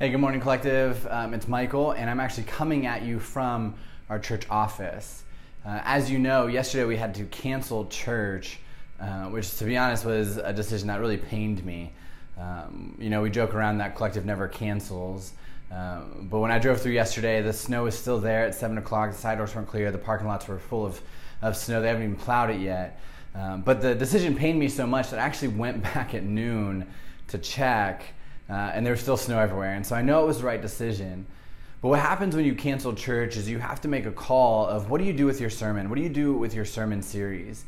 Hey, good morning, collective. Um, it's Michael, and I'm actually coming at you from our church office. Uh, as you know, yesterday we had to cancel church, uh, which, to be honest, was a decision that really pained me. Um, you know, we joke around that collective never cancels. Um, but when I drove through yesterday, the snow was still there at 7 o'clock. The side doors weren't clear. The parking lots were full of, of snow. They haven't even plowed it yet. Um, but the decision pained me so much that I actually went back at noon to check uh, and there was still snow everywhere. And so I know it was the right decision. But what happens when you cancel church is you have to make a call of what do you do with your sermon? What do you do with your sermon series?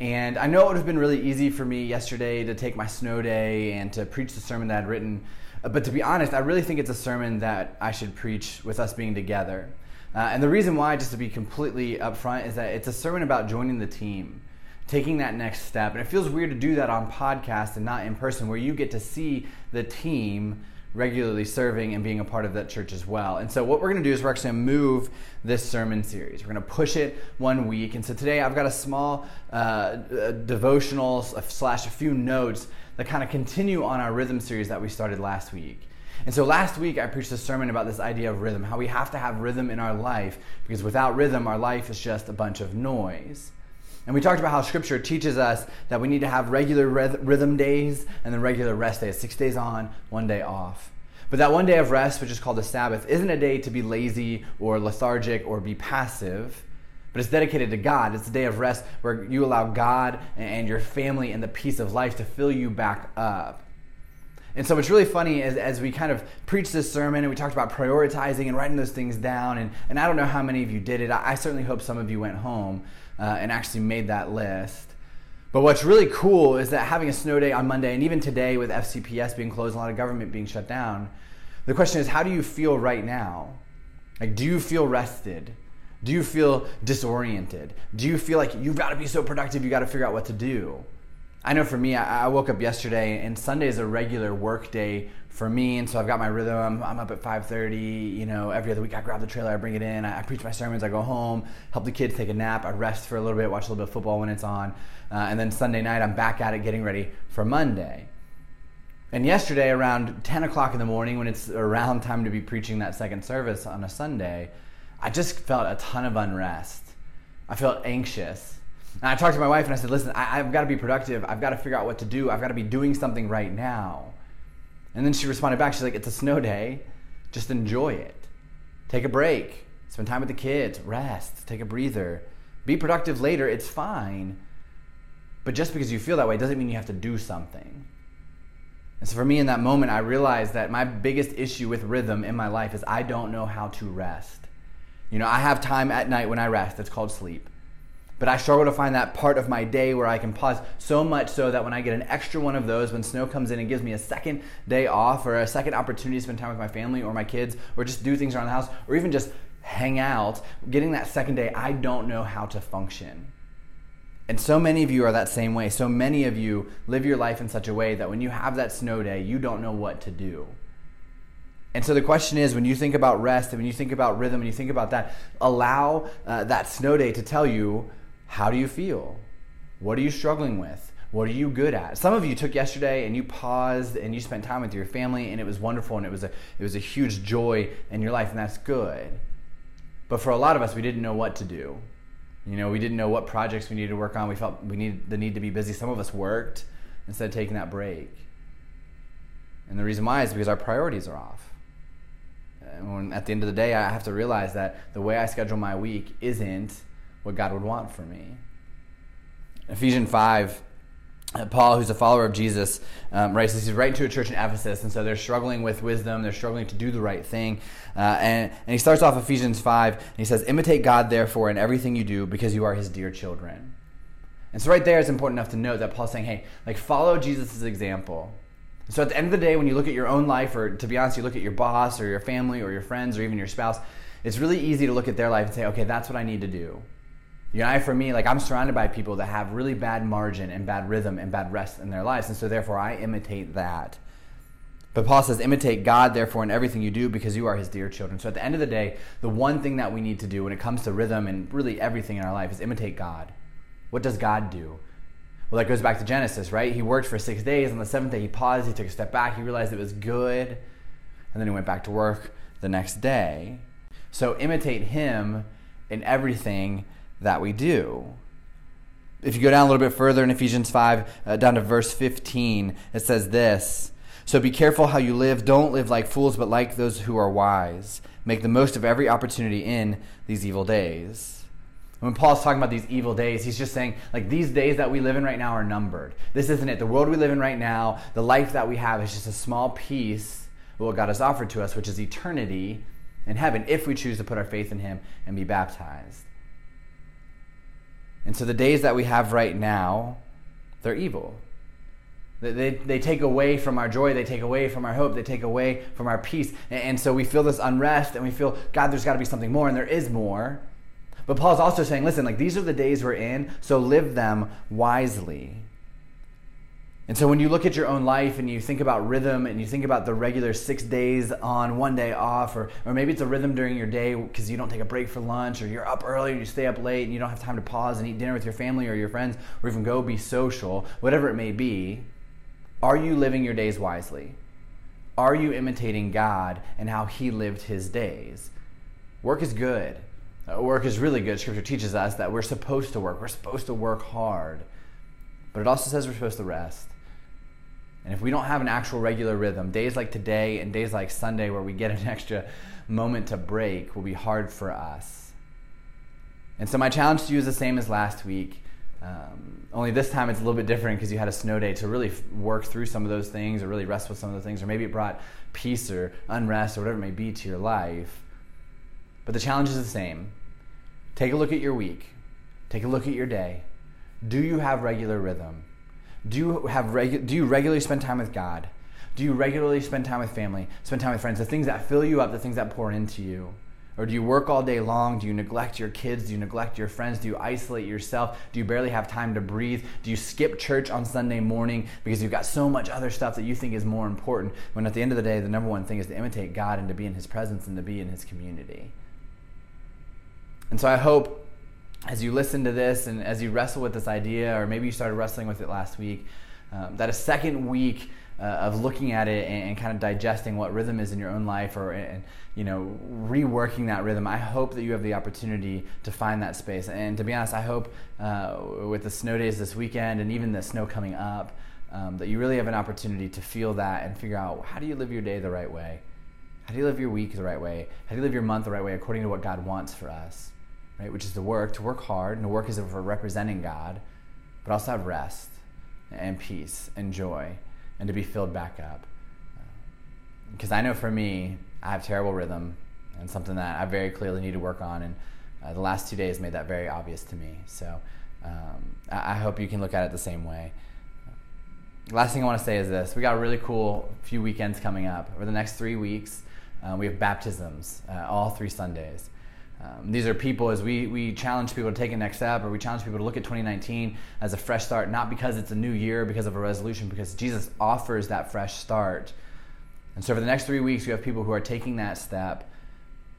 And I know it would have been really easy for me yesterday to take my snow day and to preach the sermon that I'd written. Uh, but to be honest, I really think it's a sermon that I should preach with us being together. Uh, and the reason why, just to be completely upfront, is that it's a sermon about joining the team taking that next step. And it feels weird to do that on podcast and not in person, where you get to see the team regularly serving and being a part of that church as well. And so, what we're going to do is we're actually going to move this sermon series. We're going to push it one week. And so, today I've got a small uh, devotional slash a few notes that kind of continue on our rhythm series that we started last week. And so last week I preached a sermon about this idea of rhythm, how we have to have rhythm in our life, because without rhythm, our life is just a bunch of noise. And we talked about how Scripture teaches us that we need to have regular rhythm days and then regular rest days, six days on, one day off. But that one day of rest, which is called the Sabbath, isn't a day to be lazy or lethargic or be passive, but it's dedicated to God. It's a day of rest where you allow God and your family and the peace of life to fill you back up. And so what's really funny is as we kind of preached this sermon and we talked about prioritizing and writing those things down, and, and I don't know how many of you did it. I, I certainly hope some of you went home uh, and actually made that list. But what's really cool is that having a snow day on Monday, and even today with FCPS being closed, a lot of government being shut down, the question is, how do you feel right now? Like, do you feel rested? Do you feel disoriented? Do you feel like you've got to be so productive, you got to figure out what to do? I know for me, I, I woke up yesterday, and Sunday is a regular work day for me, and so I've got my rhythm. I'm, I'm up at 5:30. You know, every other week I grab the trailer, I bring it in, I, I, preach my sermons, I go home, help the kids take a nap, I rest for a little bit, watch a little bit of football when it's on, uh, and then Sunday night I'm back at it, getting ready for Monday. And yesterday, around 10 o'clock in the morning, when it's around time to be preaching that second service on a Sunday, I just felt a ton of unrest. I felt anxious. And I talked to my wife and I said, listen, I, have got to be productive. I've got to figure out what to do. I've got to be doing something right now. And then she responded back. She's like, it's a snow day. Just enjoy it. Take a break. Spend time with the kids. Rest. Take a breather. Be productive later. It's fine. But just because you feel that way doesn't mean you have to do something. And so for me in that moment, I realized that my biggest issue with rhythm in my life is I don't know how to rest. You know, I have time at night when I rest. It's called sleep. But I struggle to find that part of my day where I can pause so much so that when I get an extra one of those, when snow comes in and gives me a second day off or a second opportunity to spend time with my family or my kids or just do things around the house or even just hang out, getting that second day, I don't know how to function. And so many of you are that same way. So many of you live your life in such a way that when you have that snow day, you don't know what to do. And so the question is when you think about rest and when you think about rhythm and you think about that, allow uh, that snow day to tell you how do you feel? What are you struggling with? What are you good at? Some of you took yesterday and you paused and you spent time with your family and it was wonderful and it was a it was a huge joy in your life and that's good. But for a lot of us we didn't know what to do. You know, we didn't know what projects we needed to work on. We felt we needed the need to be busy. Some of us worked instead of taking that break. And the reason why is because our priorities are off. And when, at the end of the day, I have to realize that the way I schedule my week isn't what God would want for me. Ephesians 5, uh, Paul, who's a follower of Jesus, um, writes this. He's writing to a church in Ephesus, and so they're struggling with wisdom. They're struggling to do the right thing. Uh, and, and he starts off Ephesians 5, and he says, Imitate God, therefore, in everything you do, because you are his dear children. And so right there, it's important enough to note that Paul's saying, hey, like, follow Jesus' example. So at the end of the day, when you look at your own life, or to be honest, you look at your boss, or your family, or your friends, or even your spouse, it's really easy to look at their life and say, okay, that's what I need to do. You know, I, for me, like I'm surrounded by people that have really bad margin and bad rhythm and bad rest in their lives, and so therefore I imitate that. But Paul says, imitate God, therefore, in everything you do because you are his dear children. So at the end of the day, the one thing that we need to do when it comes to rhythm and really everything in our life is imitate God. What does God do? Well, that goes back to Genesis, right? He worked for six days. On the seventh day, he paused, he took a step back, he realized it was good. and then he went back to work the next day. So imitate him in everything that we do. If you go down a little bit further in Ephesians 5, uh, down to verse 15, it says this So be careful how you live. Don't live like fools, but like those who are wise. Make the most of every opportunity in these evil days. When Paul's talking about these evil days, he's just saying, like, these days that we live in right now are numbered. This isn't it. The world we live in right now, the life that we have, is just a small piece of what God has offered to us, which is eternity in heaven, if we choose to put our faith in Him and be baptized. And so the days that we have right now, they're evil. They, they, they, take away from our joy, they take away from our hope, they take away from our peace. And, and so we feel this unrest and we feel, God, there's got to be something more, and there is more. But Paul's also saying, listen, like these are the days we're in, so live them wisely. And so when you look at your own life and you think about rhythm and you think about the regular six days on, one day off, or, or maybe it's a rhythm during your day because you don't take a break for lunch, or you're up early and you stay up late and you don't have time to pause and eat dinner with your family or your friends, or even go be social, whatever it may be, are you living your days wisely? Are you imitating God and how He lived His days? Work is good. Uh, work is really good. Scripture teaches us that we're supposed to work. We're supposed to work hard. But it also says we're supposed to rest. And if we don't have an actual regular rhythm, days like today and days like Sunday where we get an extra moment to break will be hard for us. And so my challenge to you is the same as last week. Um, only this time it's a little bit different because you had a snow day to really work through some of those things or really rest with some of the things, or maybe it brought peace or unrest or whatever it may be to your life. But the challenge is the same. Take a look at your week. Take a look at your day. Do you have regular rhythm? Do you have regu- do you regularly spend time with God? Do you regularly spend time with family? Spend time with friends? The things that fill you up, the things that pour into you. Or do you work all day long? Do you neglect your kids? Do you neglect your friends? Do you isolate yourself? Do you barely have time to breathe? Do you skip church on Sunday morning because you've got so much other stuff that you think is more important? When at the end of the day, the number one thing is to imitate God and to be in His presence and to be in His community. And so I hope as you listen to this and as you wrestle with this idea, or maybe you started wrestling with it last week, um, that a second week uh, of looking at it and, and, kind of digesting what rhythm is in your own life, or and, you know reworking that rhythm, I hope that you have the opportunity to find that space. And to be honest, I hope uh, with the snow days this weekend and even the snow coming up, um, that you really have an opportunity to feel that and figure out how do you live your day the right way, how do you live your week the right way, how do you live your month the right way according to what God wants for us right? Which is to work, to work hard, and to work is for representing God, but also have rest and peace and joy and to be filled back up. Because I know for me, I have terrible rhythm and something that I very clearly need to work on. And uh, the last two days made that very obvious to me. So um, I, I hope you can look at it the same way. Last thing I want to say is this: we got a really cool few weekends coming up. Over the next three weeks, uh, we have baptisms uh, all three Sundays. Um, these are people as we, we challenge people to take a next step or we challenge people to look at 2019 as a fresh start, not because it's a new year, because of a resolution, because Jesus offers that fresh start. And so for the next three weeks, we have people who are taking that step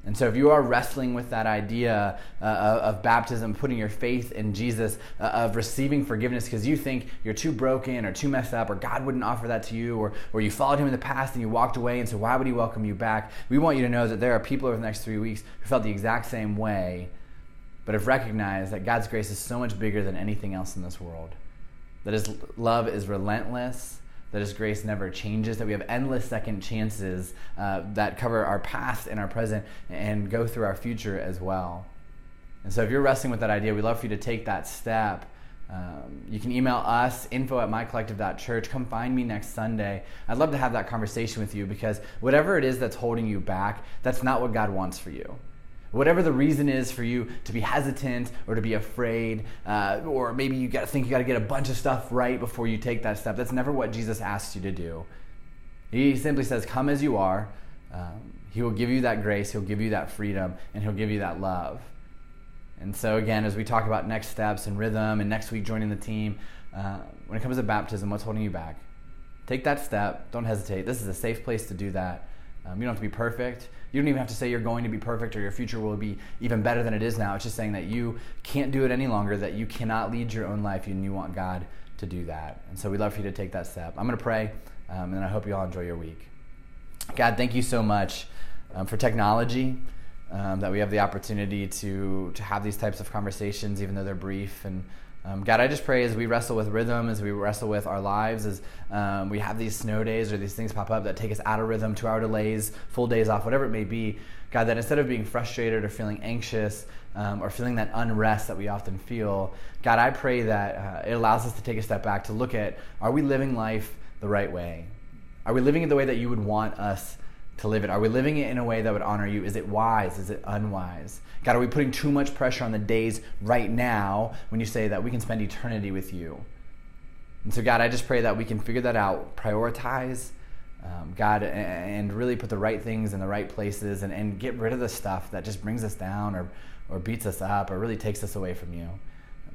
and so, if you are wrestling with that idea uh, of baptism, putting your faith in Jesus, uh, of receiving forgiveness because you think you're too broken or too messed up, or God wouldn't offer that to you, or, or you followed Him in the past and you walked away, and so why would He welcome you back? We want you to know that there are people over the next three weeks who felt the exact same way, but have recognized that God's grace is so much bigger than anything else in this world. That His love is relentless that His grace never changes, that we have endless second chances uh, that cover our past and our present and go through our future as well. And so, if you're wrestling with that idea, we'd love for you to take that step. Um, you can email us, info at mycollective.church. Come find me next Sunday. I'd love to have that conversation with you because whatever it is that's holding you back, that's not what God wants for you. Whatever the reason is for you to be hesitant or to be afraid, uh, or maybe you got to think you got to get a bunch of stuff right before you take that step. That's never what Jesus asks you to do. He simply says, "Come as you are." Um, he will give you that grace. He'll give you that freedom, and he'll give you that love. And so, again, as we talk about next steps and rhythm, and next week joining the team, uh, when it comes to baptism, what's holding you back? Take that step. Don't hesitate. This is a safe place to do that. Um, you don't have to be perfect. You don't even have to say you're going to be perfect or your future will be even better than it is now. It's just saying that you can't do it any longer, that you cannot lead your own life, and you want God to do that. And so we'd love for you to take that step. I'm going to pray, um, and I hope you all enjoy your week. God, thank you so much um, for technology. Um, that we have the opportunity to to have these types of conversations, even though they're brief. And um, God, I just pray as we wrestle with rhythm, as we wrestle with our lives, as um, we have these snow days or these things pop up that take us out of rhythm, two hour delays, full days off, whatever it may be. God, that instead of being frustrated or feeling anxious um, or feeling that unrest that we often feel, God, I pray that uh, it allows us to take a step back to look at are we living life the right way? Are we living it the way that you would want us to live it? Are we living it in a way that would honor you? Is it wise? Is it unwise? God, are we putting too much pressure on the days right now when you say that we can spend eternity with you? And so, God, I just pray that we can figure that out, prioritize, um, God, and really put the right things in the right places and, and get rid of the stuff that just brings us down or, or beats us up or really takes us away from you.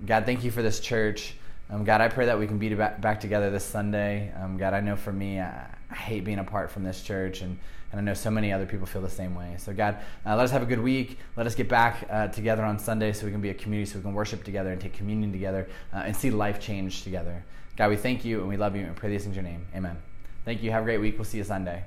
God, thank you for this church. Um, God, I pray that we can be back, together this Sunday. Um, God, I know for me, I, I, hate being apart from this church, and, and I know so many other people feel the same way. So, God, uh, let us have a good week. Let us get back uh, together on Sunday so we can be a community, so we can worship together and take communion together uh, and see life change together. God, we thank you and we love you and pray these in your name. Amen. Thank you. Have a great week. We'll see you Sunday.